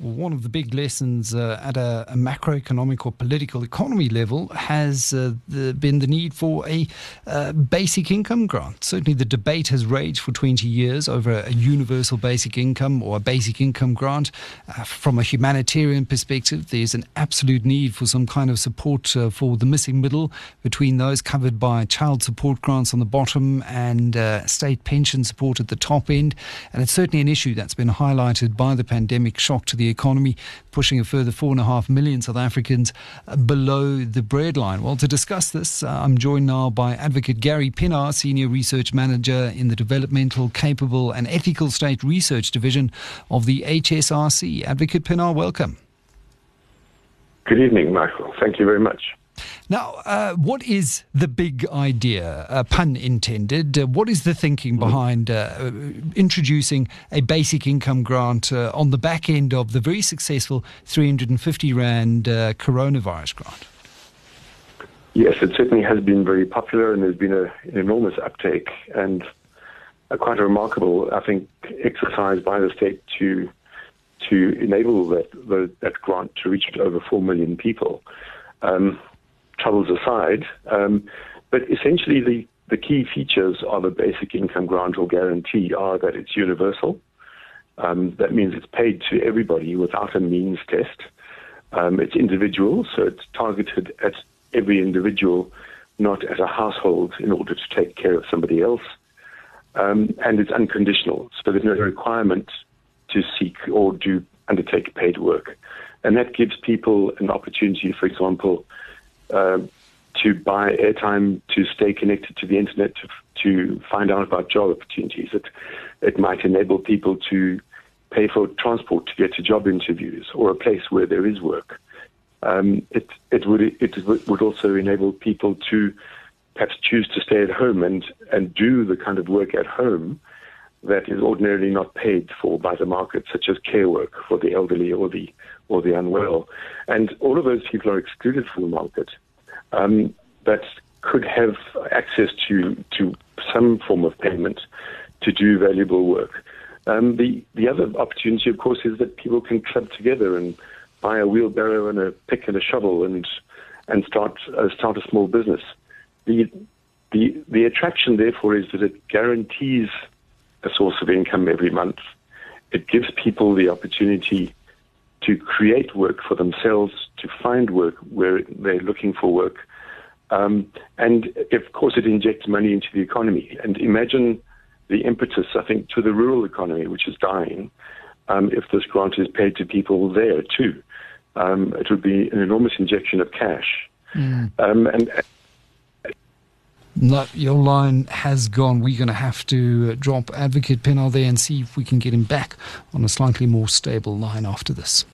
One of the big lessons uh, at a, a, macroeconomic or political economy level has uh, the, been the need for a uh, basic income grant. Certainly, the debate has raged for 20 years over a universal basic income or a basic income grant. Uh, from a humanitarian perspective, there's an absolute need for some kind of support uh, for the missing middle between those covered by child support grants on the bottom and uh, state pension support at the top end. And it's certainly an issue that's been highlighted by the pandemic shock to the economy, pushing a further four and a half million South Africans uh, below the breadline. Well, to discuss this, uh, I'm joined now by Advocate Gary Pienaar, Senior Research Manager in the Developmental, Capable and Ethical State Research Division of the HSRC. Advocate Pienaar, welcome. Good evening, Michael. Thank you very much. Now, uh, what is the big idea, uh, pun intended? Uh, what is the thinking mm-hmm. behind uh, introducing a basic income grant uh, on the back end of the very successful 350 Rand uh, coronavirus grant? Yes, it certainly has been very popular and there's been a, an enormous uptake and a quite a remarkable, I think, exercise by the state to to enable that, that grant to reach over 4 million people. Um, troubles aside. Um, but essentially, the, the key features of a basic income grant or guarantee are that it's universal. Um, that means it's paid to everybody without a means test. Um, it's individual, so it's targeted at every individual, not at a household in order to take care of somebody else. Um, and it's unconditional, so there's no requirement to seek or do undertake paid work. And that gives people an opportunity, for example, um, to buy airtime, to stay connected to the internet, to, to find out about job opportunities. It, it might enable people to pay for transport to get to job interviews or a place where there is work. Um, it, it, would, it would also enable people to perhaps choose to stay at home and, and do the kind of work at home that is ordinarily not paid for by the market, such as care work for the elderly or the or the unwell, and all of those people are excluded from the market. Um, that could have access to to some form of payment to do valuable work. Um, the the other opportunity, of course, is that people can club together and buy a wheelbarrow and a pick and a shovel and and start uh, start a small business. The the the attraction, therefore, is that it guarantees a source of income every month. It gives people the opportunity to create work for themselves, to find work where they're looking for work. Um, and of course, it injects money into the economy. And imagine the impetus, I think, to the rural economy, which is dying, um, if this grant is paid to people there too. Um, it would be an enormous injection of cash. Mm. and no, your line has gone. We're going to have to uh, drop Advocate Pienaar there and see if we can get him back on a slightly more stable line after this.